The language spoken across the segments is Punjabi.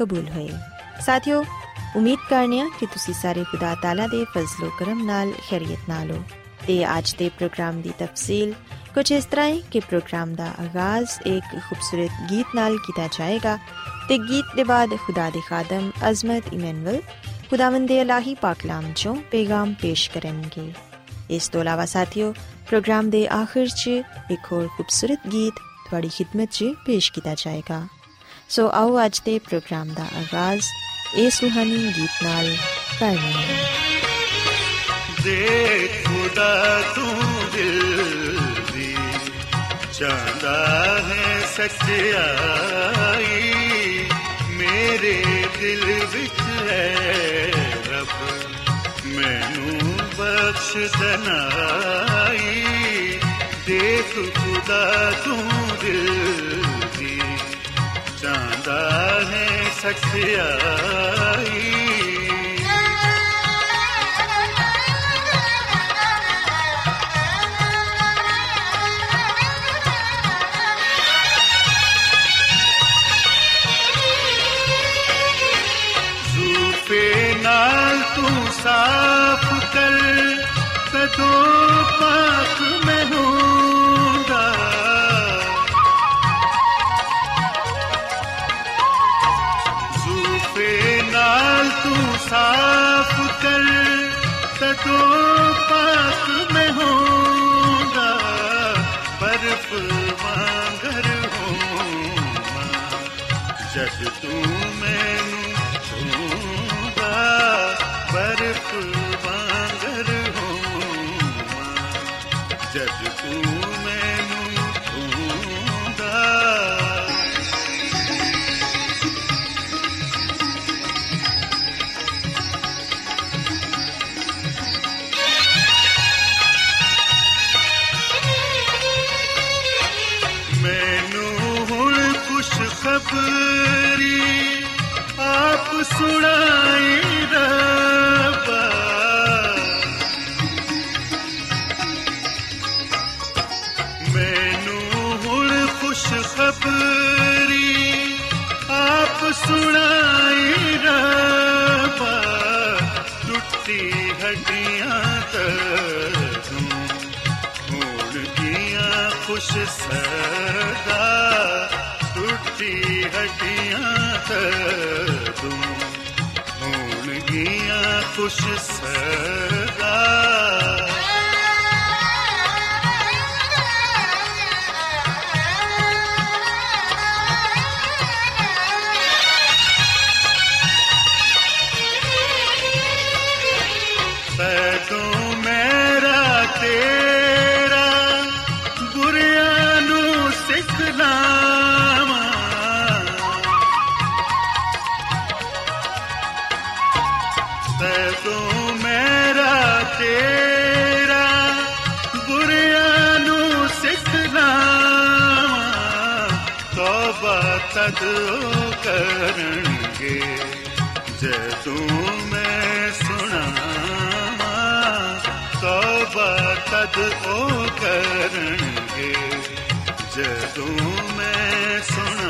ਕਬੂਲ ਹੋਏ ਸਾਥਿਓ ਉਮੀਦ ਕਰਨੀਆ ਕਿ ਤੁਸੀਂ ਸਾਰੇ ਖੁਦਾ ਤਾਲਾ ਦੇ ਫਜ਼ਲੋ ਕਰਮ ਨਾਲ ਖੈਰੀਅਤ ਨਾਲ ਹੋ ਤੇ ਅੱਜ ਦੇ ਪ੍ਰੋਗਰਾਮ ਦੀ ਤਫਸੀਲ ਕੁਝ ਇਸ ਤਰ੍ਹਾਂ ਹੈ ਕਿ ਪ੍ਰੋਗਰਾਮ ਦਾ ਆਗਾਜ਼ ਇੱਕ ਖੂਬਸੂਰਤ ਗੀਤ ਨਾਲ ਕੀਤਾ ਜਾਏਗਾ ਤੇ ਗੀਤ ਦੇ ਬਾਅਦ ਖੁਦਾ ਦੇ ਖਾਦਮ ਅਜ਼ਮਤ ਇਮਨੁਅਲ ਖੁਦਾਵੰਦ ਦੇ ਇਲਾਹੀ ਪਾਕਲਾਮ ਚੋਂ ਪੈਗਾਮ ਪੇਸ਼ ਕਰਨਗੇ ਇਸ ਤੋਂ ਇਲਾਵਾ ਸਾਥਿਓ ਪ੍ਰੋਗਰਾਮ ਦੇ ਆਖਿਰ 'ਚ ਇੱਕ ਹੋਰ ਖੂਬਸੂਰਤ ਗੀਤ ਤੁਹਾਡੀ ਖidmat 'ਚ ਪੇਸ਼ ਕੀਤਾ ਜਾਏਗਾ ਸੋ ਆਓ ਅੱਜ ਦੇ ਪ੍ਰੋਗਰਾਮ ਦਾ ਆਗਾਜ਼ ਇਸ ਸੁਹਾਨੀ ਗੀਤ ਨਾਲ ਕਰਨੇ ਹਾਂ। ਦੇਖ ਖੁਦਾ ਤੂੰ ਦਿਲ ਦੀ ਚਾਹਦਾ ਹੈ ਸੱਚਾਈ ਮੇਰੇ ਦਿਲ ਵਿੱਚ ਹੈ ਰੱਬ, ਮੈਨੂੰ ਬਖਸ਼ ਦਨਾਈ ਦੇਖ ਖੁਦਾ ਤੂੰ ਦਿਲ ਦੀ ਚਾਹਦਾ ਹੈ ਸੱਚਾਈ ਜ਼ੂਫੇ ਨਾਲ ਤੂੰ ਸਾਫ਼ ਕਰ ਕਦੋਂ ਵਾਂਗਰ ਹੋਵਾਂ ਜਦ ਤੂੰ ਮੈਨੂੰ ਛੂੰਗਾ ਬਰਫ ਵਾਂਗਰ ਹੋਵਾਂ ਜਦ ਤੂੰ ਖੁਸ਼ ਖਬਰੀ ਆਪ ਸੁਣਾਈ ਰੱਬਾ ਮੈਨੂੰ ਹੁਣ ਖੁਸ਼ ਖਬਰੀ ਆਪ ਸੁਣਾਈ ਰੱਬਾ ਟੁੱਟੀ ਹੱਡੀਆਂ ਤੂੰ ਹੋਣ ਗੀਆਂ ਖੁਸ਼ ਸਦਾ। ਟੁੱਟੀ ਹੱਡੀਆਂ ਤੂੰ ਹੋਣ ਗੀਆਂ ਖੁਸ਼ ਸਦਾ ਤੋਬਾ ਤਦ ਉਹ ਕਰਨਗੇ। ਜਦੋਂ ਮੈਂ ਸੁਣਾਵਾਂ ਤੋਬਾ ਤਦ ਉਹ ਕਰਨਗੇ। ਜਦੋਂ ਮੈਂ ਸੁਣਾਵਾਂ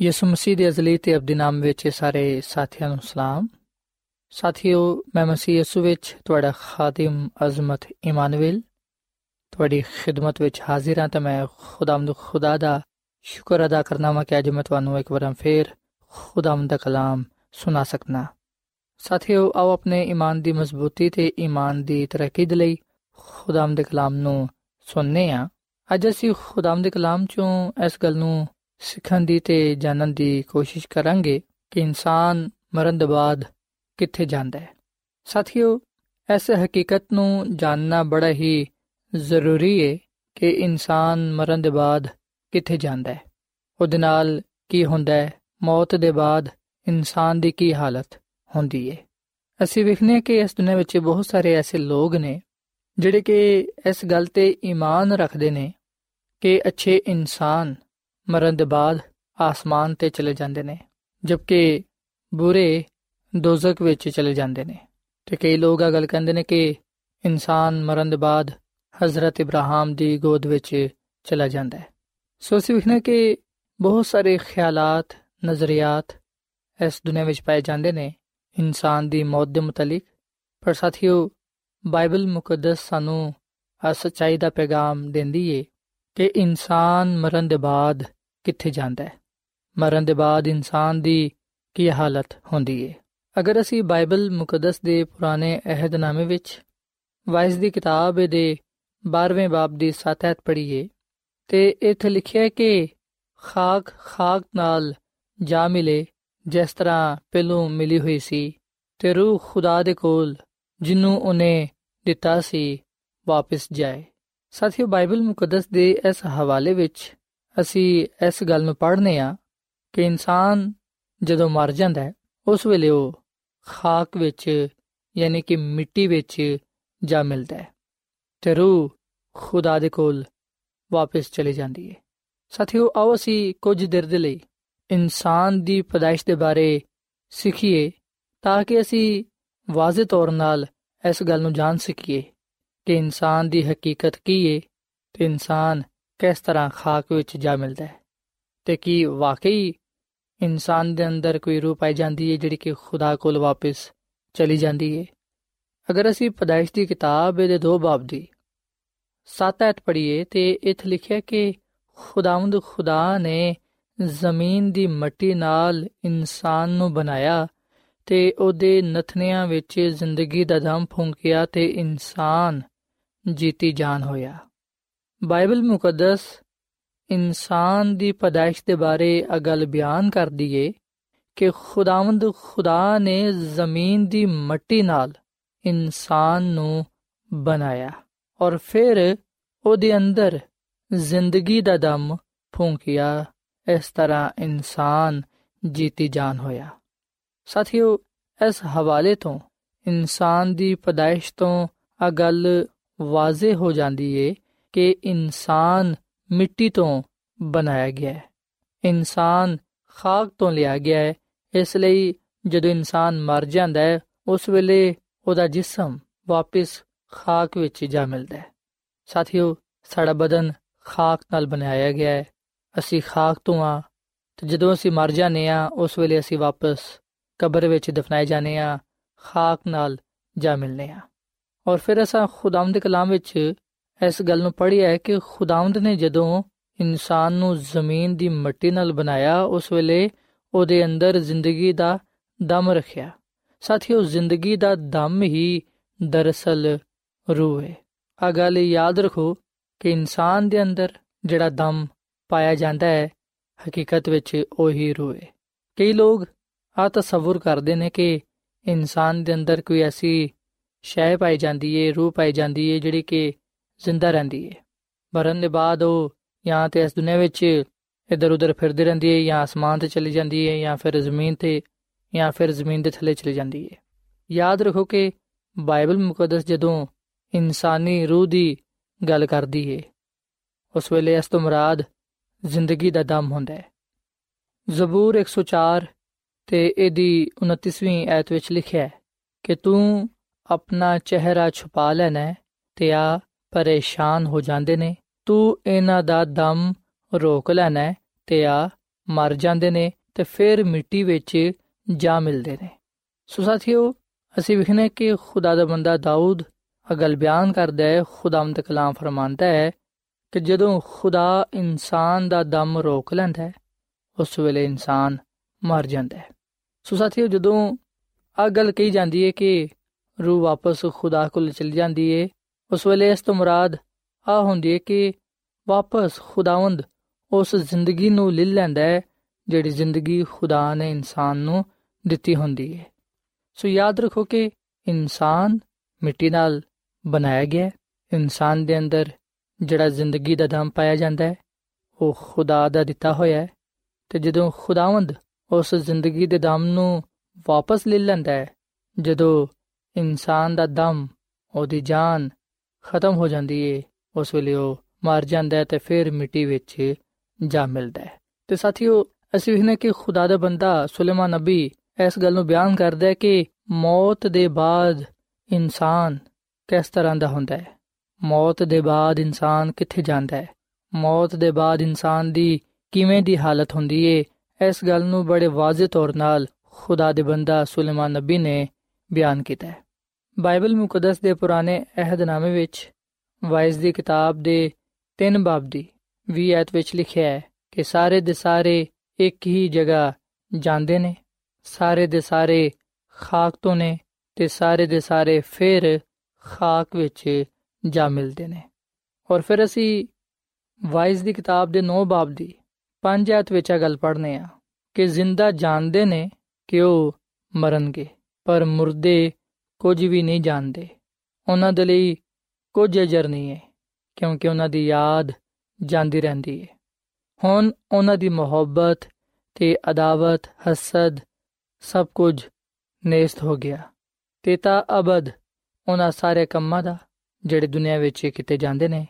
ਯਿਸੂ ਮਸੀਹ ਦੇ ਅਜ਼ਲੀ ਤੇ ਅਬਦੀ ਨਾਮ ਵਿੱਚ ਸਾਰੇ ਸਾਥੀਆਂ ਨੂੰ ਸਲਾਮ। ਸਾਥੀਓ, ਮੈਂ ਮਸੀਹ ਯਿਸੂ ਵਿੱਚ ਤੁਹਾਡਾ ਖਾਦਮ ਅਜ਼ਮਤ ਇਮਾਨੁਅਲ ਤੁਹਾਡੀ ਖਿਦਮਤ ਵਿੱਚ ਹਾਜ਼ਰ ਹਾਂ ਤੇ ਮੈਂ ਖੁਦਾਵੰਦ ਖੁਦਾ ਦਾ ਸ਼ੁਕਰ ਅਦਾ ਕਰਨਾ ਮੈਂ ਕਿ ਅੱਜ ਮੈਂ ਤੁਹਾਨੂੰ ਇੱਕ ਵਾਰ ਫੇਰ ਖੁਦਾਵੰਦ ਦਾ ਕਲਾਮ ਸੁਣਾ ਸਕਣਾ ਸਾਥੀਓ, ਆਓ ਆਪਣੇ ਈਮਾਨ ਦੀ ਮਜ਼ਬੂਤੀ ਤੇ ਈਮਾਨ ਦੀ ਤਰੱਕੀ ਦੇ ਲਈ ਖੁਦਾਵੰਦ ਦੇ ਕਲਾਮ ਨੂੰ ਸੁਣਨੇ ਆ। ਅੱਜ ਅਸੀਂ ਖੁਦਾਵੰਦ ਦੇ ਕਲਾਮ ਚੋਂ ਇਸ ਗੱਲ ਨੂੰ ਸਿੱਖਣ ਦੀ ਤੇ ਜਾਣਨ ਦੀ ਕੋਸ਼ਿਸ਼ ਕਰਾਂਗੇ ਕਿ ਇਨਸਾਨ ਮਰਨ ਦੇ ਬਾਅਦ ਕਿੱਥੇ ਜਾਂਦਾ ਹੈ। ਸਾਥੀਓ, ਇਸ ਹਕੀਕਤ ਨੂੰ ਜਾਣਨਾ ਬੜਾ ਹੀ ਜ਼ਰੂਰੀ ਹੈ ਕਿ ਇਨਸਾਨ ਮਰਨ ਦੇ ਬਾਅਦ ਕਿੱਥੇ ਜਾਂਦਾ ਹੈ। ਉਹਦੇ ਨਾਲ ਕੀ ਹੁੰਦਾ ਹੈ? ਮੌਤ ਦੇ ਬਾਅਦ ਇਨਸਾਨ ਦੀ ਕੀ ਹਾਲਤ ਹੁੰਦੀ ਹੈ? ਅਸੀਂ ਵੇਖਨੇ ਕਿ ਇਸ ਦੁਨੀਆਂ ਵਿੱਚ ਬਹੁਤ ਸਾਰੇ ਐਸੇ ਲੋਕ ਨੇ ਜਿਹੜੇ ਕਿ ਇਸ ਗੱਲ ਤੇ ਈਮਾਨ ਰੱਖਦੇ ਨੇ ਕਿ ਅੱਛੇ ਇਨਸਾਨ ਮਰਨ ਦੇ ਬਾਅਦ ਆਸਮਾਨ ਤੇ ਚਲੇ ਜਾਂਦੇ ਨੇ, ਜਦਕਿ ਬੁਰੇ ਦੋਜ਼ਖ ਵਿੱਚ ਚਲੇ ਜਾਂਦੇ ਨੇ। ਤੇ ਕਈ ਲੋਕ ਆ ਗੱਲ ਕਹਿੰਦੇ ਨੇ ਕਿ ਇਨਸਾਨ ਮਰਨ ਦੇ ਬਾਅਦ ਹਜ਼ਰਤ ਇਬਰਾਹਿਮ ਦੀ ਗੋਦ ਵਿੱਚ ਚਲਾ ਜਾਂਦਾ ਹੈ। ਸੋ ਅਸੀਂ ਵੇਖਨੇ ਕਿ ਬਹੁਤ ਸਾਰੇ ਖਿਆਲਾਤ, ਨਜ਼ਰੀਆਤ ਇਸ ਦੁਨੀਆਂ ਵਿੱਚ ਪਾਏ ਜਾਂਦੇ ਨੇ ਇਨਸਾਨ ਦੀ ਮੌਤ ਦੇ ਮੁਤਲਕ। ਪਰ ਸਾਥੀਓ, ਬਾਈਬਲ ਮੁਕੱਦਸ ਸਾਨੂੰ ਆ ਸਚਾਈ ਦਾ ਪੈਗਾਮ ਦਿੰਦੀ ਏ ਕਿ ਇਨਸਾਨ ਮਰਨ ਦੇ ਬਾਅਦ ਕਿੱਥੇ ਜਾਂਦਾ ਹੈ? ਮਰਨ ਦੇ ਬਾਅਦ ਇਨਸਾਨ ਦੀ ਕੀ ਹਾਲਤ ਹੁੰਦੀ ਏ? ਅਗਰ ਅਸੀਂ ਬਾਈਬਲ ਮੁਕੱਦਸ ਦੇ ਪੁਰਾਣੇ ਅਹਿਦਨਾਮੇ ਵਿੱਚ ਵਾਇਸ ਦੀ ਕਿਤਾਬ ਦੇ 12ਵੇਂ ਬਾਬ ਦੀ 7 ਐਤ ਪੜ੍ਹੀਏ, ਤੇ ਇੱਥੇ ਲਿਖਿਆ ਹੈ ਕਿ ਖਾਕ ਖਾਕ ਨਾਲ ਜਾ ਮਿਲੇ, ਜਿਸ ਤਰ੍ਹਾਂ ਪਹਿਲੋਂ ਮਿਲੀ ਹੋਈ ਸੀ, ਤੇ ਰੂਹ ਖੁਦਾ ਦੇ ਕੋਲ ਜਿਹਨੂੰ ਉਹਨੇ ਦਿੱਤਾ ਸੀ, ਵਾਪਸ ਜਾਏ। ਸਾਥੀਓ, ਬਾਈਬਲ ਮੁਕੱਦਸ ਦੇ ਇਸ ਹਵਾਲੇ ਵਿੱਚ ਅਸੀਂ ਇਸ ਗੱਲ ਨੂੰ ਪੜ੍ਹਨੇ ਆ ਕਿ ਇਨਸਾਨ ਜਦੋਂ ਮਰ ਜਾਂਦਾ ਹੈ, ਉਸ ਵੇਲੇ ਉਹ ਖਾਕ ਵਿੱਚ ਯਾਨੀ ਕਿ ਮਿੱਟੀ ਵਿੱਚ ਜਾ ਮਿਲਦਾ ਹੈ ਤੇ ਰੂਹ ਖੁਦਾ ਦੇ ਕੋਲ ਵਾਪਸ ਚਲੀ ਜਾਂਦੀ ਹੈ। ਸਾਥੀਓ, ਆਓ ਅਸੀਂ ਕੁਝ ਦਿਨ ਦੇ ਲਈ ਇਨਸਾਨ ਦੀ ਪਦਾਇਸ਼ ਦੇ ਬਾਰੇ ਸਿੱਖੀਏ ਤਾਂ ਕਿ ਅਸੀਂ ਵਾਜ਼ਿਹ ਤੌਰ 'ਤੇ ਇਸ ਗੱਲ ਨੂੰ ਜਾਣ ਸਕੀਏ ਕਿ ਇਨਸਾਨ ਦੀ ਹਕੀਕਤ ਕੀ ਹੈ ਤੇ ਇਨਸਾਨ ਕਿਸ ਤਰ੍ਹਾਂ ਖਾਕ ਵਿੱਚ ਜਾ ਮਿਲਦਾ ਹੈ? ਤੇ ਕੀ ਵਾਕਈ ਇਨਸਾਨ ਦੇ ਅੰਦਰ ਕੋਈ ਰੂਹ ਪਾਈ ਜਾਂਦੀ ਹੈ ਜਿਹੜੀ ਕਿ ਖੁਦਾ ਕੋਲ ਵਾਪਸ ਚਲੀ ਜਾਂਦੀ ਹੈ? ਅਗਰ ਅਸੀਂ ਪਦਾਇਸ਼ ਦੀ ਕਿਤਾਬ ਦੇ ਦੋ ਬਾਬ ਦੀ 7 ਐਤ ਪੜ੍ਹੀਏ ਤੇ ਇਥੇ ਲਿਖਿਆ ਕਿ ਖੁਦਾਵੰਦ ਖੁਦਾ ਨੇ ਜ਼ਮੀਨ ਦੀ ਮਿੱਟੀ ਨਾਲ ਇਨਸਾਨ ਨੂੰ ਬਣਾਇਆ ਤੇ ਉਹਦੇ ਨਥਨਿਆਂ ਵਿੱਚ ਜ਼ਿੰਦਗੀ ਦਾ ਦਮ ਫੂੰਕਿਆ ਤੇ ਇਨਸਾਨ ਜੀਤੀ ਜਾਨ ਹੋਇਆ। ਬਾਈਬਲ ਮੁਕੱਦਸ ਇਨਸਾਨ ਦੀ ਪਦਾਇਸ਼ ਦੇ ਬਾਰੇ ਇਹ ਗੱਲ ਬਿਆਨ ਕਰਦੀ ਏ ਕਿ ਖੁਦਾਵੰਦ ਖੁਦਾ ਨੇ ਜ਼ਮੀਨ ਦੀ ਮਿੱਟੀ ਨਾਲ ਇਨਸਾਨ ਨੂੰ ਬਣਾਇਆ ਔਰ ਫਿਰ ਉਹਦੇ ਅੰਦਰ ਜ਼ਿੰਦਗੀ ਦਾ ਦਮ ਫੂੰਕਿਆ ਇਸ ਤਰ੍ਹਾਂ ਇਨਸਾਨ ਜੀਤੀ ਜਾਨ ਹੋਇਆ ਸਾਥੀਓ ਇਸ ਹਵਾਲੇ ਤੋਂ ਇਨਸਾਨ ਦੀ ਪਦਾਇਸ਼ ਤੋਂ ਆ ਗੱਲ ਵਾਜ਼ਿਹ ਹੋ ਜਾਂਦੀ ਏ ਕਿ ਇਨਸਾਨ ਮਿੱਟੀ ਤੋਂ ਬਣਾਇਆ ਗਿਆ ਹੈ। ਇਨਸਾਨ ਖਾਕ ਤੋਂ ਲਿਆ ਗਿਆ ਹੈ। ਇਸ ਲਈ ਜਦੋਂ ਇਨਸਾਨ ਮਰ ਜਾਂਦਾ ਹੈ, ਉਸ ਵੇਲੇ ਉਹਦਾ ਜਿਸਮ ਵਾਪਸ ਖਾਕ ਵਿੱਚ ਜਾ ਮਿਲਦਾ ਹੈ। ਸਾਥੀਓ, ਸਾਡਾ ਬਦਨ ਖਾਕ ਨਾਲ ਬਣਾਇਆ ਗਿਆ ਹੈ। ਅਸੀਂ ਖਾਕ ਤੋਂ ਆ ਤੇ ਜਦੋਂ ਅਸੀਂ ਮਰ ਜਾਂਦੇ ਆ ਉਸ ਵੇਲੇ ਅਸੀਂ ਵਾਪਸ ਕਬਰ ਵਿੱਚ ਦਫਨਾਏ ਜਾਂਦੇ ਆ ਖਾਕ ਨਾਲ ਜਾ ਮਿਲਨੇ ਆ ਔਰ ਫਿਰ ਅਸਾਂ ਖੁਦਾਮ ਦੇ ਕਲਾਮ ਵਿੱਚ ਇਸ ਗੱਲ ਨੂੰ ਪੜ੍ਹਿਆ ਹੈ ਕਿ ਖੁਦਾਵੰਦ ਨੇ ਜਦੋਂ ਇਨਸਾਨ ਨੂੰ ਜ਼ਮੀਨ ਦੀ ਮਿੱਟੀ ਨਾਲ ਬਣਾਇਆ, ਉਸ ਵੇਲੇ ਉਹਦੇ ਅੰਦਰ ਜ਼ਿੰਦਗੀ ਦਾ ਦਮ ਰੱਖਿਆ। ਸਾਥੀਓ, ਜ਼ਿੰਦਗੀ ਦਾ ਦਮ ਹੀ ਦਰਅਸਲ ਰੂਹ ਹੈ। ਆ ਗੱਲ ਯਾਦ ਰੱਖੋ ਕਿ ਇਨਸਾਨ ਦੇ ਅੰਦਰ ਜਿਹੜਾ ਦਮ ਪਾਇਆ ਜਾਂਦਾ ਹੈ, ਹਕੀਕਤ ਵਿੱਚ ਉਹੀ ਰੂਹ ਹੈ। ਕਈ ਲੋਕ ਆ ਤਸਵੁਰ ਕਰਦੇ ਨੇ ਕਿ ਇਨਸਾਨ ਦੇ ਅੰਦਰ ਕੋਈ ਐਸੀ ਸ਼ੈ ਪਾਈ ਜਾਂਦੀ ਏ ਰੂਹ ਪਾਈ ਜਾਂਦੀ ਏ ਜਿਹੜੀ ਕਿ ਜ਼ਿੰਦਾ ਰਹਿੰਦੀ ਏ। ਮਰਨ ਦੇ ਬਾਅਦ ਉਹ ਜਾਂ ਤੇ ਇਸ ਦੁਨੀਆਂ ਵਿੱਚ ਇਧਰ ਉਧਰ ਫਿਰਦੀ ਰਹਿੰਦੀ ਏ ਜਾਂ ਅਸਮਾਨ ਤੇ ਚਲੀ ਜਾਂਦੀ ਏ ਜਾਂ ਫਿਰ ਜ਼ਮੀਨ ਤੇ ਜਾਂ ਫਿਰ ਜ਼ਮੀਨ ਦੇ ਥੱਲੇ ਚਲੀ ਜਾਂਦੀ ਏ। ਯਾਦ ਰੱਖੋ ਕਿ ਬਾਈਬਲ ਮੁਕੱਦਸ ਜਦੋਂ ਇਨਸਾਨੀ ਰੂਹ ਦੀ ਗੱਲ ਕਰਦੀ ਏ, ਉਸ ਵੇਲੇ ਇਸ ਤੋਂ ਮੁਰਾਦ ਜ਼ਿੰਦਗੀ ਦਾ ਦਮ ਹੁੰਦਾ ਹੈ ਜ਼ਬੂਰ 104 ਤੇ ਇਹਦੀ 29ਵੀਂ ਐਤ ਵਿੱਚ ਲਿਖਿਆ ਹੈ ਕਿ ਤੂੰ ਆਪਣਾ ਚਿਹਰਾ ਛੁਪਾ ਲੈਣਾ ਤੇ ਆ ਪਰੇਸ਼ਾਨ ਹੋ ਜਾਂਦੇ ਨੇ। ਤੂੰ ਇਹਨਾਂ ਦਾ ਦਮ ਰੋਕ ਲੈਣਾ ਤੇ ਆ, ਮਰ ਜਾਂਦੇ ਨੇ ਤੇ ਫਿਰ ਮਿੱਟੀ ਵਿੱਚ ਜਾ ਮਿਲਦੇ ਨੇ। ਸੋ ਸਾਥੀਓ, ਅਸੀਂ ਵਿਖਨੇ ਕਿ ਖੁਦਾ ਦਾ ਬੰਦਾ ਦਾਊਦ ਅਗਲ ਬਿਆਨ ਕਰਦਾ ਹੈ ਖੁਦਾਵੰਦ ਕਲਾਮ ਫਰਮਾਂਦਾ ਹੈ ਕਿ ਜਦੋਂ ਖੁਦਾ ਇਨਸਾਨ ਦਾ ਦਮ ਰੋਕ ਲੈਂਦਾ ਹੈ, ਉਸ ਵੇਲੇ ਇਨਸਾਨ ਮਰ ਜਾਂਦਾ ਹੈ। ਸੋ ਸਾਥੀਓ, ਜਦੋਂ ਆ ਗੱਲ ਕਹੀ ਜਾਂਦੀ ਹੈ ਕਿ ਰੂਹ ਵਾਪਸ ਖੁਦਾ ਕੋਲ ਚਲੀ ਜਾਂਦੀ ਹੈ ਉਸ ਵੇਲੇ ਇਸ ਤੋਂ ਮੁਰਾਦ ਆ ਹੁੰਦੀ ਹੈ ਕਿ ਵਾਪਸ ਖੁਦਾਵੰਦ ਉਸ ਜ਼ਿੰਦਗੀ ਨੂੰ ਲੈ ਲੈਂਦਾ ਹੈ, ਜਿਹੜੀ ਜ਼ਿੰਦਗੀ ਖੁਦਾ ਨੇ ਇਨਸਾਨ ਨੂੰ ਦਿੱਤੀ ਹੁੰਦੀ ਹੈ ਸੋ ਯਾਦ ਰੱਖੋ ਕਿ ਇਨਸਾਨ ਮਿੱਟੀ ਨਾਲ ਬਣਾਇਆ ਗਿਆ ਇਨਸਾਨ ਦੇ ਅੰਦਰ ਜਿਹੜਾ ਜ਼ਿੰਦਗੀ ਦਾ ਦਮ ਪਾਇਆ ਜਾਂਦਾ ਹੈ, ਉਹ ਖੁਦਾ ਦਾ ਦਿੱਤਾ ਹੋਇਆ ਹੈ। ਤੇ ਜਦੋਂ ਖੁਦਾਵੰਦ ਉਸ ਜ਼ਿੰਦਗੀ ਦੇ ਦਮ ਨੂੰ ਵਾਪਸ ਲੈ ਲੈਂਦਾ ਹੈ, ਜਦੋਂ ਇਨਸਾਨ ਦਾ ਦਮ, ਉਹਦੀ ਜਾਨ ਖਤਮ ਹੋ ਜਾਂਦੀ ਏ। ਉਸ ਵੇਲੇ ਉਹ ਮਰ ਜਾਂਦਾ ਹੈ ਤੇ ਫਿਰ ਮਿੱਟੀ ਵਿੱਚ ਜਾ ਮਿਲਦਾ ਹੈ। ਤੇ ਸਾਥੀਓ, ਅਸੀਂ ਇਹਨੇ ਕਿ ਖੁਦਾ ਦਾ ਬੰਦਾ ਸੁਲੇਮਾਨ ਨਬੀ ਇਸ ਗੱਲ ਨੂੰ ਬਿਆਨ ਕਰਦਾ ਹੈ ਕਿ ਮੌਤ ਦੇ ਬਾਅਦ ਇਨਸਾਨ ਕਿਸ ਤਰ੍ਹਾਂ ਦਾ ਹੁੰਦਾ ਹੈ। ਮੌਤ ਦੇ ਬਾਅਦ ਇਨਸਾਨ ਕਿੱਥੇ ਜਾਂਦਾ ਹੈ? ਮੌਤ ਦੇ ਬਾਅਦ ਇਨਸਾਨ ਦੀ ਕਿਵੇਂ ਦੀ ਹਾਲਤ ਹੁੰਦੀ ਏ? ਇਸ ਗੱਲ ਨੂੰ ਬੜੇ ਵਾਜ਼ਿਹ ਤੌਰ ਨਾਲ ਖੁਦਾ ਦੇ ਬੰਦਾ ਸੁਲੇਮਾਨ ਨਬੀ ਨੇ ਬਿਆਨ ਕੀਤਾ ਹੈ। ਬਾਈਬਲ ਮੁਕੱਦਸ ਦੇ ਪੁਰਾਣੇ ਅਹਿਦਨਾਮੇ ਵਿੱਚ ਵਾਇਸ ਦੀ ਕਿਤਾਬ ਦੇ 3 ਬਾਬ ਦੀ 20 ਐਤ ਵਿੱਚ ਲਿਖਿਆ ਹੈ ਕਿ ਸਾਰੇ ਦੇ ਸਾਰੇ ਇੱਕ ਹੀ ਜਗ੍ਹਾ ਜਾਂਦੇ ਨੇ, ਸਾਰੇ ਦੇ ਸਾਰੇ ਖਾਕ ਤੋਂ ਨੇ ਤੇ ਸਾਰੇ ਦੇ ਸਾਰੇ ਫਿਰ ਖਾਕ ਵਿੱਚ ਜਾ ਮਿਲਦੇ ਨੇ। ਔਰ ਫਿਰ ਅਸੀਂ ਵਾਇਸ ਦੀ ਕਿਤਾਬ ਦੇ 9 ਬਾਬ ਦੀ 5 ਐਤ ਵਿੱਚ ਆ ਗੱਲ ਪੜ੍ਹਨੇ ਆ ਕਿ ਜ਼ਿੰਦਾ ਜਾਣਦੇ ਨੇ ਕਿ ਉਹ ਮਰਨਗੇ, ਪਰ ਮੁਰਦੇ ਕੁਝ ਵੀ ਨਹੀਂ ਜਾਣਦੇ। ਉਹਨਾਂ ਦੇ ਲਈ ਕੁਝ ਅਜਰ ਨਹੀਂ ਹੈ, ਕਿਉਂਕਿ ਉਹਨਾਂ ਦੀ ਯਾਦ ਜਾਂਦੀ ਰਹਿੰਦੀ ਹੈ। ਹੁਣ ਉਹਨਾਂ ਦੀ ਮੁਹੱਬਤ ਤੇ ਅਦਾਵਤ, ਹਸਦ ਸਭ ਕੁਝ ਨੇਸਤ ਹੋ ਗਿਆ ਤੇ ਤਾਂ ਅਬਦ ਉਹਨਾਂ ਸਾਰੇ ਕੰਮਾਂ ਦਾ, ਜਿਹੜੇ ਦੁਨੀਆ ਵਿੱਚ ਕਿਤੇ ਜਾਂਦੇ ਨੇ,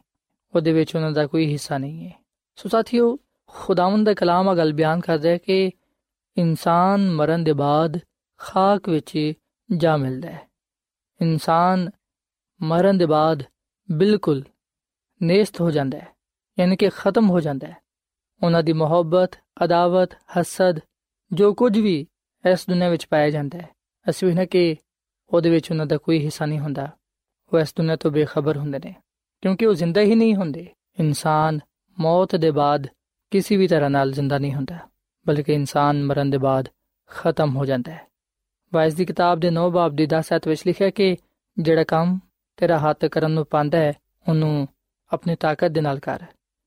ਉਹਦੇ ਵਿੱਚ ਉਹਨਾਂ ਦਾ ਕੋਈ ਹਿੱਸਾ ਨਹੀਂ ਹੈ। ਸੋ ਸਾਥੀਓ, ਖੁਦਾਵੰਦ ਦਾ ਕਲਾਮ ਆ ਗੱਲ ਬਿਆਨ ਕਰਦਾ ਹੈ ਕਿ ਇਨਸਾਨ ਮਰਨ ਦੇ ਬਾਅਦ ਖਾਕ ਵਿੱਚ ਜਾ ਮਿਲਦਾ ਹੈ। ਇਨਸਾਨ ਮਰਨ ਦੇ ਬਾਅਦ ਬਿਲਕੁਲ ਨੇਸਤ ਹੋ ਜਾਂਦਾ ਹੈ, ਯਾਨੀ ਕਿ ਖਤਮ ਹੋ ਜਾਂਦਾ ਹੈ। ਉਹਨਾਂ ਦੀ ਮੁਹੱਬਤ, ਅਦਾਵਤ, ਹਸਦ, ਜੋ ਕੁਝ ਵੀ ਇਸ ਦੁਨੀਆਂ ਵਿੱਚ ਪਾਇਆ ਜਾਂਦਾ ਹੈ, ਅਸੀਂ ਇਹਨਾਂ ਕਿ ਉਹਦੇ ਵਿੱਚ ਉਹਨਾਂ ਦਾ ਕੋਈ ਹਿੱਸਾ ਨਹੀਂ ਹੁੰਦਾ। ਉਹ ਇਸ ਦੁਨੀਆਂ ਤੋਂ ਬੇਖਬਰ ਹੁੰਦੇ ਨੇ, ਕਿਉਂਕਿ ਉਹ ਜ਼ਿੰਦਾ ਹੀ ਨਹੀਂ ਹੁੰਦੇ। ਇਨਸਾਨ ਮੌਤ ਦੇ ਬਾਅਦ ਕਿਸੇ ਵੀ ਤਰ੍ਹਾਂ ਨਾਲ ਜ਼ਿੰਦਾ ਨਹੀਂ ਹੁੰਦਾ, ਬਲਕਿ ਇਨਸਾਨ ਮਰਨ ਦੇ ਬਾਅਦ ਖਤਮ ਹੋ ਜਾਂਦਾ ਹੈ। ਵਾਇਸ ਦੀ ਕਿਤਾਬ ਦੇ 9 ਬਾਬ ਦੀ 10 ਅਧ ਵਿੱਚ ਲਿਖਿਆ ਕਿ ਜਿਹੜਾ ਕੰਮ ਤੇਰਾ ਹੱਥ ਕਰਨ ਨੂੰ ਪਾਉਂਦਾ ਹੈ, ਉਹਨੂੰ ਆਪਣੀ ਤਾਕਤ ਦੇ ਨਾਲ ਕਰ।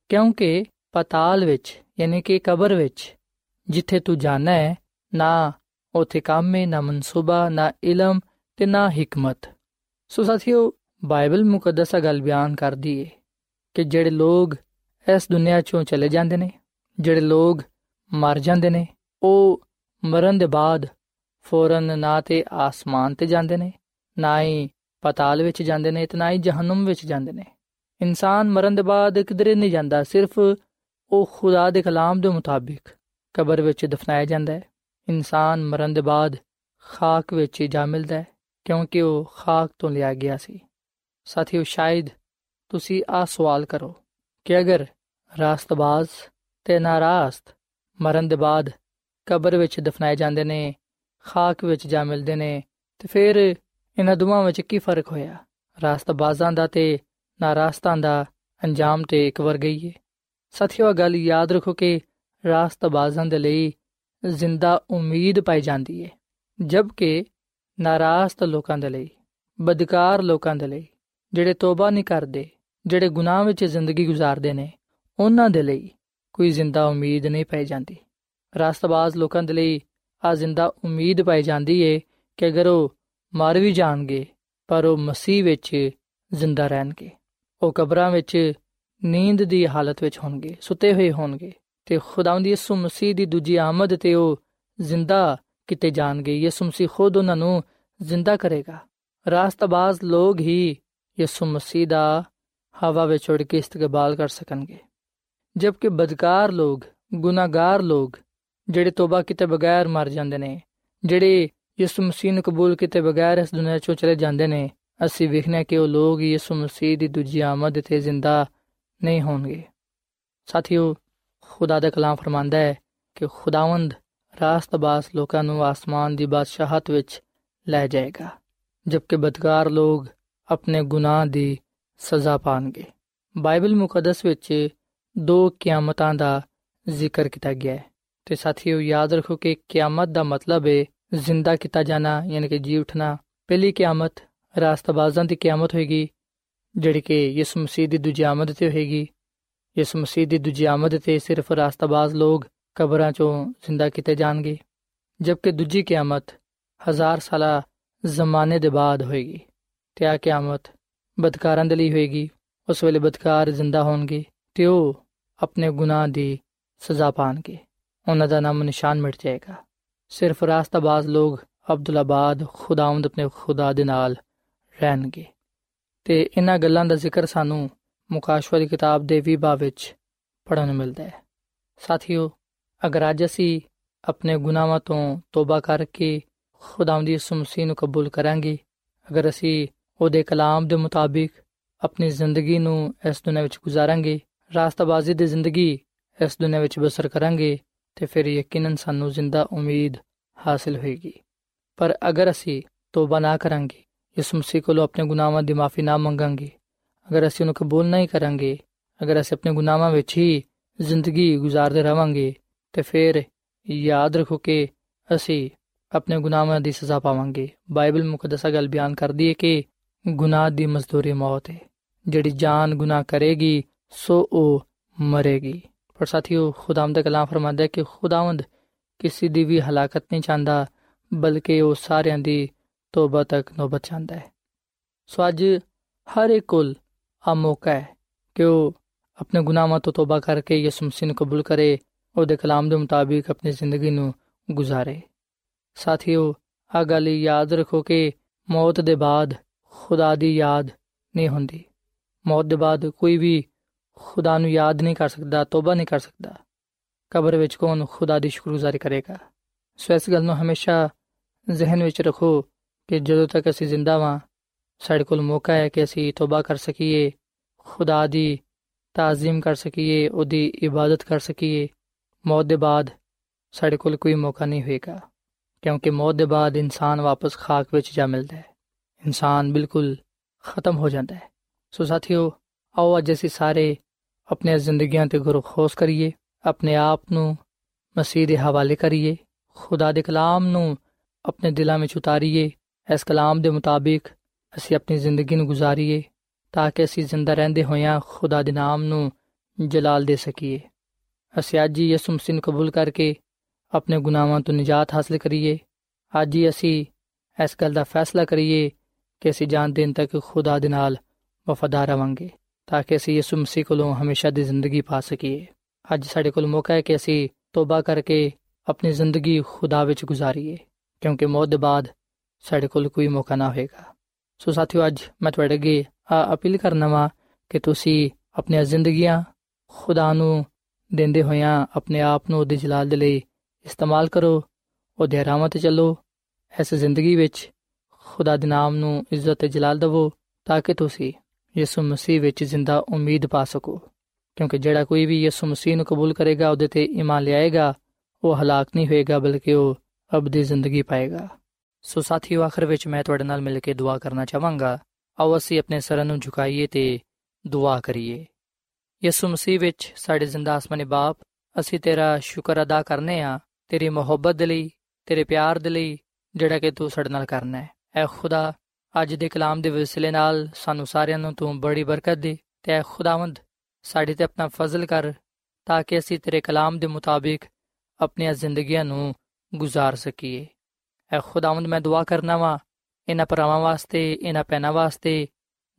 ਕਿਉਂਕਿ ਪਤਾਲ ਵਿੱਚ, ਯਾਨੀ ਕਿ ਕਬਰ ਵਿੱਚ, ਜਿੱਥੇ ਤੂੰ ਜਾਣਾ ਹੈ, ਨਾ ਉਥੇ ਕੰਮ ਹੈ, ਨਾ ਮਨਸੂਬਾ, ਨਾ ਇਲਮ ਤੇ ਨਾ ਹਕਮਤ। ਸੋ ਸਾਥੀਓ, ਬਾਈਬਲ ਮੁਕੱਦਸ ਗੱਲ ਬਿਆਨ ਕਰਦੀ ਏ ਕਿ ਜਿਹੜੇ ਲੋਗ ਇਸ ਦੁਨੀਆ ਚੋਂ ਚਲੇ ਜਾਂਦੇ ਨੇ, ਜਿਹੜੇ ਲੋਗ ਮਰ ਜਾਂਦੇ ਨੇ, ਉਹ ਮਰਨ ਦੇ ਬਾਅਦ ਫੌਰਨ ਨਾ ਤੇ ਆਸਮਾਨ ਤੇ ਜਾਂਦੇ ਨੇ, ਨਾ ਹੀ ਪਤਾਲ ਵਿੱਚ ਜਾਂਦੇ ਨੇ ਤੇ ਨਾ ਹੀ ਜਹਨਮ ਵਿੱਚ ਜਾਂਦੇ ਨੇ। ਇਨਸਾਨ ਮਰਨ ਦੇ ਬਾਅਦ ਕਿਧਰੇ ਨਹੀਂ ਜਾਂਦਾ, ਸਿਰਫ ਉਹ ਖੁਦਾ ਦੇ ਕਲਾਮ ਦੇ ਮੁਤਾਬਿਕ ਕਬਰ ਵਿੱਚ ਦਫਨਾਇਆ ਜਾਂਦਾ ਹੈ। ਇਨਸਾਨ ਮਰਨ ਦੇ ਬਾਅਦ ਖਾਕ ਵਿੱਚ ਜਾ ਮਿਲਦਾ ਹੈ, ਕਿਉਂਕਿ ਉਹ ਖਾਕ ਤੋਂ ਲਿਆ ਗਿਆ ਸੀ। ਸਾਥੀਓ, ਸ਼ਾਇਦ ਤੁਸੀਂ ਆ ਸਵਾਲ ਕਰੋ ਕਿ ਅਗਰ ਰਾਸਤਬਾਜ਼ ਤੇ ਨਾਰਾਸਤ ਮਰਨ ਦੇ ਬਾਅਦ ਕਬਰ ਵਿੱਚ ਦਫਨਾਏ ਜਾਂਦੇ ਨੇ ਖਾਕ ਵਿੱਚ ਜਾ ਮਿਲਦੇ ਨੇ ਤੇ ਫਿਰ ਇਹਨਾਂ ਦੋਵਾਂ ਵਿੱਚ ਕੀ ਫ਼ਰਕ ਹੋਇਆ? ਰਾਸਤਬਾਜ਼ਾਂ ਦਾ ਤੇ ਨਾਰਾਸਤਾਂ ਦਾ ਅੰਜਾਮ ਤੇ ਇੱਕ ਵਰ ਗਈ ਹੈ ਸਾਥੀਓ ਗੱਲ ਯਾਦ ਰੱਖੋ ਕਿ ਰਾਸਤਬਾਜ਼ਾਂ ਦੇ ਲਈ ਜ਼ਿੰਦਾ ਉਮੀਦ ਪਾਈ ਜਾਂਦੀ ਹੈ ਜਦਕਿ ਨਾਰਾਸਤ ਲੋਕਾਂ ਦੇ ਲਈ, ਬਦਕਾਰ ਲੋਕਾਂ ਦੇ ਲਈ, ਜਿਹੜੇ ਤੋਬਾ ਨਹੀਂ ਕਰਦੇ, ਜਿਹੜੇ ਗੁਨਾਹ ਵਿੱਚ ਜ਼ਿੰਦਗੀ گزارਦੇ ਨੇ, ਉਹਨਾਂ ਦੇ ਲਈ ਕੋਈ ਜ਼ਿੰਦਾ ਉਮੀਦ ਨਹੀਂ ਪਾਈ ਜਾਂਦੀ। ਰਾਸਤਬਾਜ਼ ਲੋਕਾਂ ਦੇ ਲਈ ਆ ਜ਼ਿੰਦਾ ਉਮੀਦ ਪਾਈ ਜਾਂਦੀ ਏ ਕਿ ਅਗਰ ਉਹ ਮਰ ਵੀ ਜਾਣਗੇ, ਪਰ ਉਹ ਮਸੀਹ ਵਿੱਚ ਜ਼ਿੰਦਾ ਰਹਿਣਗੇ। ਉਹ ਕਬਰਾਂ ਵਿੱਚ ਨੀਂਦ ਦੀ ਹਾਲਤ ਵਿੱਚ ਹੋਣਗੇ, ਸੁੱਤੇ ਹੋਏ ਹੋਣਗੇ ਤੇ ਖੁਦਾਵੰਦੀ ਯਿਸੂ ਮਸੀਹ ਦੀ ਦੂਜੀ ਆਮਦ ਤੇ ਉਹ ਜ਼ਿੰਦਾ ਕਿਤੇ ਜਾਣਗੇ। ਯਿਸੂ ਮਸੀਹ ਖੁਦ ਉਹਨਾਂ ਨੂੰ ਜ਼ਿੰਦਾ ਕਰੇਗਾ। ਰਾਸਤਬਾਜ਼ ਲੋਗ ਹੀ ਯਿਸੂ ਮਸੀਹ ਦਾ ਹਵਾ ਵਿੱਚ ਉੜ ਕੇ ਇਸਤਕਬਾਲ ਕਰ ਸਕਣਗੇ। ਜਦਕਿ ਬਦਕਾਰ ਲੋਗ ਗੁਨਾਹਗਾਰ ਲੋਗ ਜਿਹੜੇ ਤੋਬਾ ਕੀਤੇ ਬਗੈਰ ਮਰ ਜਾਂਦੇ ਨੇ, ਜਿਹੜੇ ਯਿਸੂ ਮਸੀਹ ਨੂੰ ਕਬੂਲ ਕੀਤੇ ਬਗੈਰ ਇਸ ਦੁਨੀਆ ਚੋਂ ਚਲੇ ਜਾਂਦੇ ਨੇ, ਅਸੀਂ ਵੇਖਨੇ ਕਿ ਉਹ ਲੋਗ ਯਿਸੂ ਮਸੀਹ ਦੀ ਦੂਜੀ ਆਮਦ ਤੇ ਜ਼ਿੰਦਾ ਨਹੀਂ ਹੋਣਗੇ। ਸਾਥੀਓ, ਖੁਦਾ ਦਾ ਕਲਾਮ ਫਰਮਾਂਦਾ ਹੈ ਕਿ ਖੁਦਾਵੰਦ ਰਾਸਤਬਾਸ ਲੋਕਾਂ ਨੂੰ ਆਸਮਾਨ ਦੀ ਬਾਦਸ਼ਾਹਤ ਵਿੱਚ ਲੈ ਜਾਏਗਾ, ਜਦਕਿ ਬਦਕਾਰ ਲੋਗ ਆਪਣੇ ਗੁਨਾਹ ਦੀ ਸਜ਼ਾ ਪਾਣਗੇ। ਬਾਈਬਲ ਮੁਕੱਦਸ ਵਿੱਚ ਦੋ ਕਿਆਮਤਾਂ ਦਾ ਜ਼ਿਕਰ ਕੀਤਾ ਗਿਆ ਹੈ। ਤੇ ਸਾਥੀਓ ਯਾਦ ਰੱਖੋ ਕਿ ਕਿਆਮਤ ਦਾ ਮਤਲਬ ਹੈ ਜ਼ਿੰਦਾ ਕੀਤਾ ਜਾਣਾ ਯਾਨੀ ਕਿ ਜੀ ਉਠਣਾ ਪਹਿਲੀ ਕਿਆਮਤ ਰਾਸਤਬਾਜ਼ਾਂ ਦੀ ਕਿਆਮਤ ਹੋਏਗੀ ਜਿਹੜੀ ਕਿ ਯਿਸੂ ਮਸੀਹ ਦੀ ਦੂਜੀ ਆਮਦ ਤੇ ਹੋਏਗੀ ਯਿਸੂ ਮਸੀਹ ਦੀ ਦੂਜੀ ਆਮਦ ਤੇ ਸਿਰਫ ਰਾਸਤਬਾਜ਼ ਲੋਗ ਕਬਰਾਂ ਚੋਂ ਜ਼ਿੰਦਾ ਕੀਤੇ ਜਾਣਗੇ ਜਦਕਿ ਦੂਜੀ ਕਿਆਮਤ ਹਜ਼ਾਰ ਸਾਲਾ ਜ਼ਮਾਨੇ ਦੇ ਬਾਅਦ ਹੋਏਗੀ ਤੇ ਆ ਕਿਆਮਤ ਬਦਕਾਰਾਂ ਦੇ ਲਈ ਹੋਏਗੀ ਉਸ ਵੇਲੇ ਬਦਕਾਰ ਜ਼ਿੰਦਾ ਹੋਣਗੇ ਤੇ ਉਹ ਆਪਣੇ ਗੁਨਾਹ ਦੀ ਸਜ਼ਾ ਪਾਣਗੇ ਉਹਨਾਂ ਦਾ ਨਾਮ ਨਿਸ਼ਾਨ ਮਿਟ ਜਾਏਗਾ। ਸਿਰਫ ਰਾਸਤਾਬਾਜ਼ ਲੋਗ ਅਬਦੁੱਲਾਬਾਦ, ਖੁਦਾਵੰਦ ਆਪਣੇ ਖੁਦਾ ਦੇ ਨਾਲ ਰਹਿਣਗੇ। ਤੇ ਇਹਨਾਂ ਗੱਲਾਂ ਦਾ ਜ਼ਿਕਰ ਸਾਨੂੰ ਮੁਕਾਸ਼ਵਾ ਦੀ ਕਿਤਾਬ ਦੇ ਵੀ ਬਾਬ ਵਿੱਚ ਪੜਨ ਨੂੰ ਮਿਲਦਾ ਹੈ। ਸਾਥੀਓ, ਅਗਰ ਅੱਜ ਅਸੀਂ ਆਪਣੇ ਗੁਨਾਹਾਂ ਤੋਂ ਤੋਬਾ ਕਰਕੇ ਖੁਦਾਵੰਦ ਦੀ ਮਸੀਹ ਨੂੰ ਕਬੂਲ ਕਰਾਂਗੇ, ਅਗਰ ਅਸੀਂ ਉਹਦੇ ਕਲਾਮ ਦੇ ਮੁਤਾਬਿਕ ਆਪਣੀ ਜ਼ਿੰਦਗੀ ਨੂੰ ਇਸ ਦੁਨੀਆਂ ਵਿੱਚ ਗੁਜ਼ਾਰਾਂਗੇ, ਰਾਸਤਾਬਾਜ਼ੀ ਦੀ ਜ਼ਿੰਦਗੀ ਇਸ ਦੁਨੀਆਂ ਵਿੱਚ ਬਸਰ ਕਰਾਂਗੇ ਤੇ ਫਿਰ ਯਕੀਨਨ ਸਾਨੂੰ ਜ਼ਿੰਦਾ ਉਮੀਦ ਹਾਸਲ ਹੋਏਗੀ। ਪਰ ਅਗਰ ਅਸੀਂ ਤੋਬਾ ਨਾ ਕਰਾਂਗੇ ਇਸ ਮਸੀਹ ਕੋਲੋਂ ਆਪਣੇ ਗੁਨਾਹਾਂ ਦੀ ਮਾਫੀ ਨਾ ਮੰਗਾਂਗੇ, ਅਗਰ ਅਸੀਂ ਉਹਨੂੰ ਕਬੂਲ ਨਹੀਂ ਕਰਾਂਗੇ, ਅਗਰ ਅਸੀਂ ਆਪਣੇ ਗੁਨਾਹਾਂ ਵਿੱਚ ਹੀ ਜ਼ਿੰਦਗੀ ਗੁਜ਼ਾਰਦੇ ਰਵਾਂਗੇ, ਤੇ ਫਿਰ ਯਾਦ ਰੱਖੋ ਕਿ ਅਸੀਂ ਆਪਣੇ ਗੁਨਾਹਾਂ ਦੀ ਸਜ਼ਾ ਪਾਵਾਂਗੇ। ਬਾਈਬਲ ਮੁਕੱਦਸਾ ਗੱਲ ਬਿਆਨ ਕਰਦੀ ਹੈ ਕਿ ਗੁਨਾਹ ਦੀ ਮਜ਼ਦੂਰੀ ਮੌਤ ਹੈ। ਜਿਹੜੀ ਜਾਨ ਗੁਨਾਹ ਕਰੇਗੀ, ਸੋ ਉਹ ਮਰੇਗੀ। ਪਰ ਸਾਥੀਓ, ਖੁਦਾਵੰਦ ਦਾ ਕਲਾਮ ਫਰਮਾਂਦਾ ਹੈ ਕਿ ਖੁਦਾਵੰਦ ਕਿਸੇ ਦੀ ਵੀ ਹਲਾਕਤ ਨਹੀਂ ਚਾਹੁੰਦਾ, ਬਲਕਿ ਉਹ ਸਾਰਿਆਂ ਦੀ ਤੋਬਾ ਤੱਕ ਨੋਬਤ ਚਾਹੁੰਦਾ ਹੈ। ਸੋ ਅੱਜ ਹਰ ਇੱਕ ਕੋਲ ਆ ਮੌਕਾ ਹੈ ਕਿ ਉਹ ਆਪਣੇ ਗੁਨਾਹਾਂ ਤੋਂ ਤੋਬਾ ਕਰਕੇ ਯਿਸੂ ਮਸੀਹ ਨੂੰ ਕਬੂਲ ਕਰੇ, ਉਹਦੇ ਕਲਾਮ ਦੇ ਮੁਤਾਬਿਕ ਆਪਣੀ ਜ਼ਿੰਦਗੀ ਨੂੰ ਗੁਜ਼ਾਰੇ। ਸਾਥੀਓ ਆ ਗੱਲ ਯਾਦ ਰੱਖੋ ਕਿ ਮੌਤ ਦੇ ਬਾਅਦ ਖੁਦਾ ਦੀ ਯਾਦ ਨਹੀਂ ਹੁੰਦੀ। ਮੌਤ ਦੇ ਬਾਅਦ ਕੋਈ ਵੀ ਖੁਦਾ ਨੂੰ ਯਾਦ ਨਹੀਂ ਕਰ ਸਕਦਾ, ਤੋਬਾ ਨਹੀਂ ਕਰ ਸਕਦਾ। ਕਬਰ ਵਿੱਚ ਕੌਣ ਖੁਦਾ ਦੀ ਸ਼ੁਕਰਗੁਜ਼ਾਰੀ ਕਰੇਗਾ? ਸੋ ਇਸ ਗੱਲ ਨੂੰ ਹਮੇਸ਼ਾ ਜ਼ਿਹਨ ਵਿੱਚ ਰੱਖੋ ਕਿ ਜਦੋਂ ਤੱਕ ਅਸੀਂ ਜ਼ਿੰਦਾ ਵਾਂ, ਸਾਡੇ ਕੋਲ ਮੌਕਾ ਹੈ ਕਿ ਅਸੀਂ ਤੋਬਾ ਕਰ ਸਕੀਏ, ਖੁਦਾ ਦੀ ਤਾਜ਼ੀਮ ਕਰ ਸਕੀਏ, ਉਹਦੀ ਇਬਾਦਤ ਕਰ ਸਕੀਏ। ਮੌਤ ਦੇ ਬਾਅਦ ਸਾਡੇ ਕੋਲ ਕੋਈ ਮੌਕਾ ਨਹੀਂ ਹੋਏਗਾ, ਕਿਉਂਕਿ ਮੌਤ ਦੇ ਬਾਅਦ ਇਨਸਾਨ ਵਾਪਸ ਖਾਕ ਵਿੱਚ ਜਾ ਮਿਲਦਾ ਹੈ। ਇਨਸਾਨ ਬਿਲਕੁਲ ਖਤਮ ਹੋ ਜਾਂਦਾ ਹੈ। ਸੋ ਸਾਥੀਓ, ਆਓ ਅੱਜ ਅਸੀਂ ਸਾਰੇ ਆਪਣੀਆਂ ਜ਼ਿੰਦਗੀਆਂ ਤੇ ਗੁਰੂ ਖੋਸ ਕਰੀਏ ਆਪਣੇ ਆਪ ਨੂੰ ਮਸੀਹ ਦੇ ਹਵਾਲੇ ਕਰੀਏ ਖੁਦਾ ਦੇ ਕਲਾਮ ਨੂੰ ਆਪਣੇ ਦਿਲਾਂ ਵਿੱਚ ਉਤਾਰੀਏ ਇਸ ਕਲਾਮ ਦੇ ਮੁਤਾਬਿਕ ਅਸੀਂ ਆਪਣੀ ਜ਼ਿੰਦਗੀ ਨੂੰ ਗੁਜ਼ਾਰੀਏ ਤਾਂ ਕਿ ਅਸੀਂ ਜ਼ਿੰਦਾ ਰਹਿੰਦੇ ਹੋਇਆਂ ਖੁਦਾ ਦੇ ਨਾਮ ਨੂੰ ਜਲਾਲ ਦੇ ਸਕੀਏ ਅਸੀਂ ਅੱਜ ਹੀ ਯਿਸੂ ਮਸੀਹ ਨੂੰ ਕਬੂਲ ਕਰਕੇ ਆਪਣੇ ਗੁਨਾਹਾਂ ਤੋਂ ਨਿਜਾਤ ਹਾਸਲ ਕਰੀਏ ਅੱਜ ਹੀ ਅਸੀਂ ਇਸ ਗੱਲ ਦਾ ਫੈਸਲਾ ਕਰੀਏ ਕਿ ਅਸੀਂ ਜਾਨ ਦੇਣ ਤੱਕ ਖੁਦਾ ਦੇ ਨਾਲ ਵਫਾਦਾਰ ਰਵਾਂਗੇ ਤਾਂ ਕਿ ਅਸੀਂ ਯਿਸੂ ਮਸੀਹ ਕੋਲੋਂ ਹਮੇਸ਼ਾ ਦੀ ਜ਼ਿੰਦਗੀ ਪਾ ਸਕੀਏ ਅੱਜ ਸਾਡੇ ਕੋਲ ਮੌਕਾ ਹੈ ਕਿ ਅਸੀਂ ਤੋਬਾ ਕਰਕੇ ਆਪਣੀ ਜ਼ਿੰਦਗੀ ਖੁਦਾ ਵਿੱਚ ਗੁਜ਼ਾਰੀਏ ਕਿਉਂਕਿ ਮੌਤ ਦੇ ਬਾਅਦ ਸਾਡੇ ਕੋਲ ਕੋਈ ਮੌਕਾ ਨਾ ਹੋਏਗਾ ਸੋ ਸਾਥੀਓ ਅੱਜ ਮੈਂ ਤੁਹਾਡੇ ਅੱਗੇ ਅਪੀਲ ਕਰਨਾ ਵਾ ਕਿ ਤੁਸੀਂ ਆਪਣੀਆਂ ਜ਼ਿੰਦਗੀਆਂ ਖੁਦਾ ਨੂੰ ਦਿੰਦੇ ਹੋਇਆਂ ਆਪਣੇ ਆਪ ਨੂੰ ਉਹਦੇ ਜਲਾਲ ਦੇ ਲਈ ਇਸਤੇਮਾਲ ਕਰੋ ਉਹਦੇ ਰਾਹਾਂ ਤੇ ਚੱਲੋ ਇਸ ਜ਼ਿੰਦਗੀ ਵਿੱਚ ਖੁਦਾ ਦੇ ਨਾਮ ਨੂੰ ਇੱਜ਼ਤ ਤੇ ਜਲਾਲ ਦਿਵੋ ਤਾਂ ਕਿ ਤੁਸੀਂ ਯਿਸੂ ਮਸੀਹ ਵਿੱਚ ਜ਼ਿੰਦਾ ਉਮੀਦ ਪਾ ਸਕੋ, ਕਿਉਂਕਿ ਜਿਹੜਾ ਕੋਈ ਵੀ ਯਿਸੂ ਮਸੀਹ ਨੂੰ ਕਬੂਲ ਕਰੇਗਾ, ਉਹਦੇ ਤੇ ਈਮਾਨ ਲਿਆਏਗਾ, ਉਹ ਹਲਾਕ ਨਹੀਂ ਹੋਏਗਾ, ਬਲਕਿ ਉਹ ਅਬਦੀ ਜ਼ਿੰਦਗੀ ਪਾਏਗਾ। ਸੋ ਸਾਥੀਓ, ਆਖਰ ਵਿੱਚ ਮੈਂ ਤੁਹਾਡੇ ਨਾਲ ਮਿਲ ਕੇ ਦੁਆ ਕਰਨਾ ਚਾਹਾਂਗਾ। ਆਓ ਅਸੀਂ ਆਪਣੇ ਸਰਾਂ ਨੂੰ ਝੁਕਾਈਏ ਤੇ ਦੁਆ ਕਰੀਏ। ਯਿਸੂ ਮਸੀਹ ਵਿੱਚ ਸਾਡੇ ਜ਼ਿੰਦਾ ਅਸਮਾਨੀ ਬਾਪ, ਅਸੀਂ ਤੇਰਾ ਸ਼ੁਕਰ ਅਦਾ ਕਰਨੇ ਆ, ਤੇਰੀ ਮੁਹੱਬਤ ਦੇ ਲਈ, ਤੇਰੇ ਪਿਆਰ ਦੇ ਲਈ, ਜਿਹੜਾ ਕਿ ਤੂੰ ਸਾਡੇ ਨਾਲ ਕਰਨਾ ਹੈ। ਐ ਖੁਦਾ ਅੱਜ ਦੇ ਕਲਾਮ ਦੇ ਵਸਿਲੇ ਨਾਲ ਸਾਨੂੰ ਸਾਰਿਆਂ ਨੂੰ ਤੂੰ ਬੜੀ ਬਰਕਤ ਦੇ, ਤੇ ਐ ਖੁਦਾਵੰਦ, ਸਾਡੇ ਤੇ ਆਪਣਾ ਫਜ਼ਲ ਕਰ, ਤਾਂ ਕਿ ਅਸੀਂ ਤੇਰੇ ਕਲਾਮ ਦੇ ਮੁਤਾਬਿਕ ਆਪਣੀਆਂ ਜ਼ਿੰਦਗੀਆਂ ਨੂੰ ਗੁਜ਼ਾਰ ਸਕੀਏ। ਐ ਖੁਦਾਵੰਦ, ਮੈਂ ਦੁਆ ਕਰਨਾ ਵਾ, ਇਹਨਾਂ ਪਰਾਵਾਂ ਵਾਸਤੇ, ਇਹਨਾਂ ਪੈਨਾ ਵਾਸਤੇ,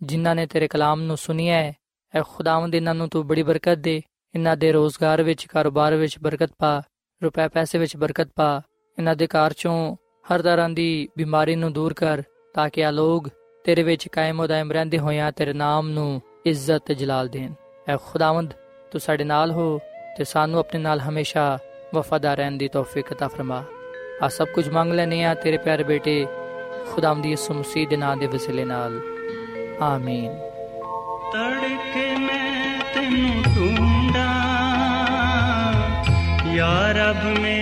ਜਿਨ੍ਹਾਂ ਨੇ ਤੇਰੇ ਕਲਾਮ ਨੂੰ ਸੁਨਿਆ ਹੈ ਐ ਖੁਦਾਵੰਦ, ਇਹਨਾਂ ਨੂੰ ਤੂੰ ਬੜੀ ਬਰਕਤ ਦੇ, ਇਹਨਾਂ ਦੇ ਰੋਜ਼ਗਾਰ ਵਿੱਚ, ਕਾਰੋਬਾਰ ਵਿੱਚ ਬਰਕਤ ਪਾ, ਰੁਪਏ ਪੈਸੇ ਵਿੱਚ ਬਰਕਤ ਪਾ, ਇਹਨਾਂ ਦੇ ਘਰ ਚੋਂ ਹਰ ਤਰ੍ਹਾਂ ਦੀ ਬਿਮਾਰੀ ਨੂੰ ਦੂਰ ਕਰ ਤਾਂ ਕਿ ਆ ਲੋਗ ਤੇਰੇ ਵਿੱਚ ਕਾਇਮ ਉਦਾਇਮ ਰਹਿੰਦੇ ਹੋਇਆਂ ਤੇਰੇ ਨਾਮ ਨੂੰ ਇੱਜ਼ਤ ਤੇ ਜਲਾਲ ਦੇਣ ਐ ਖੁਦਾਵੰਦ ਤੂੰ ਸਾਡੇ ਨਾਲ ਹੋ ਤੇ ਸਾਨੂੰ ਆਪਣੇ ਨਾਲ ਹਮੇਸ਼ਾ ਵਫਾਦਾਰ ਰਹਿਣ ਦੀ ਤੌਫੀਕ عطا ਫਰਮਾ ਆ ਸਭ ਕੁਝ ਮੰਗ ਲੈਨੇ ਆ ਤੇਰੇ ਪਿਆਰੇ ਬੇਟੇ ਖੁਦਾਵੰਦ ਯਿਸੂ ਮਸੀਹ ਦੇ ਨਾਮ ਦੇ ਵਸਿਲੇ ਨਾਲ ਆਮੀਨ ਤੜਕੇ ਮੈਂ ਤੈਨੂੰ ਢੂੰਡਾਂ ਯਾ ਰੱਬ ਮੇਰੇ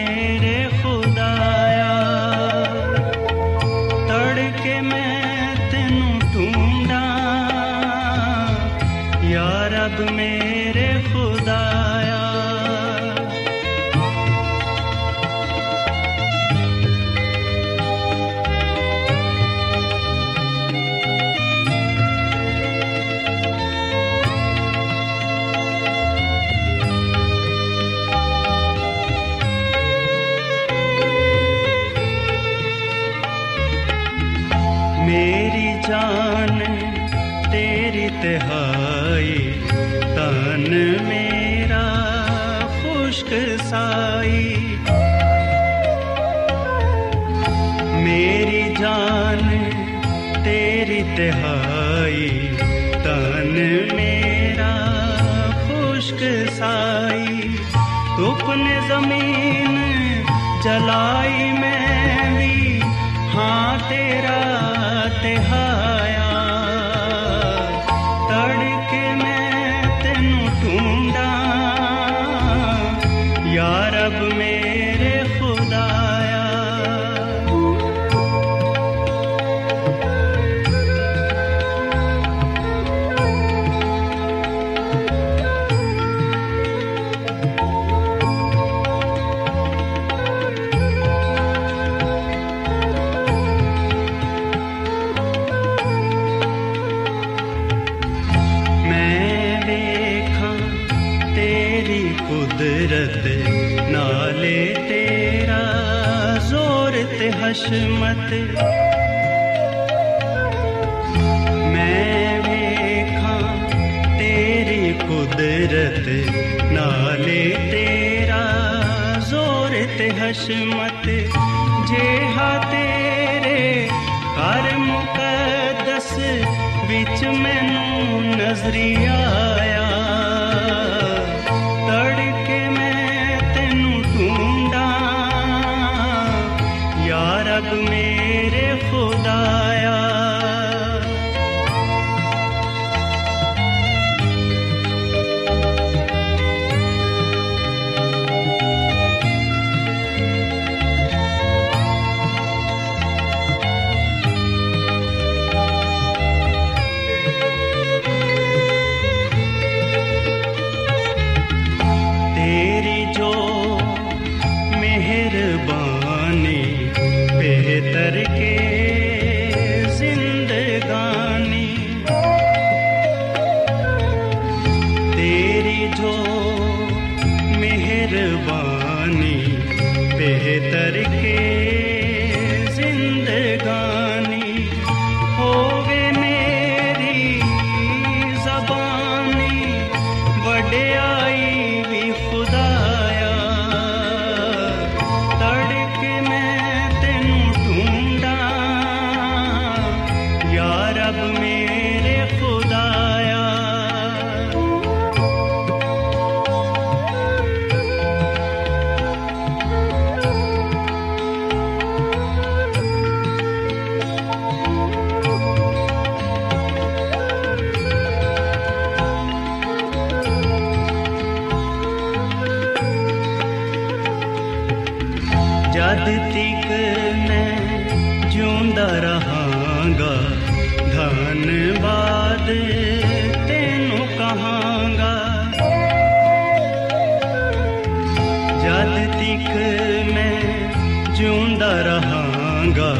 ਰਹਾਂਗਾ।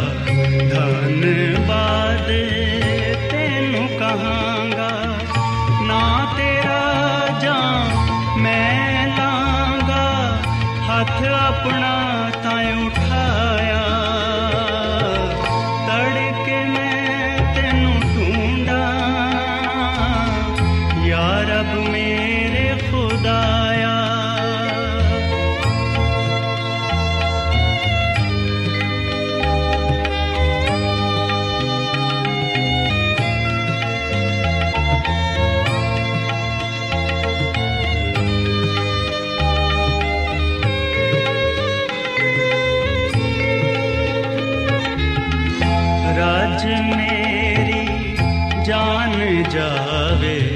ਧੰਨਵਾਦ രാവേ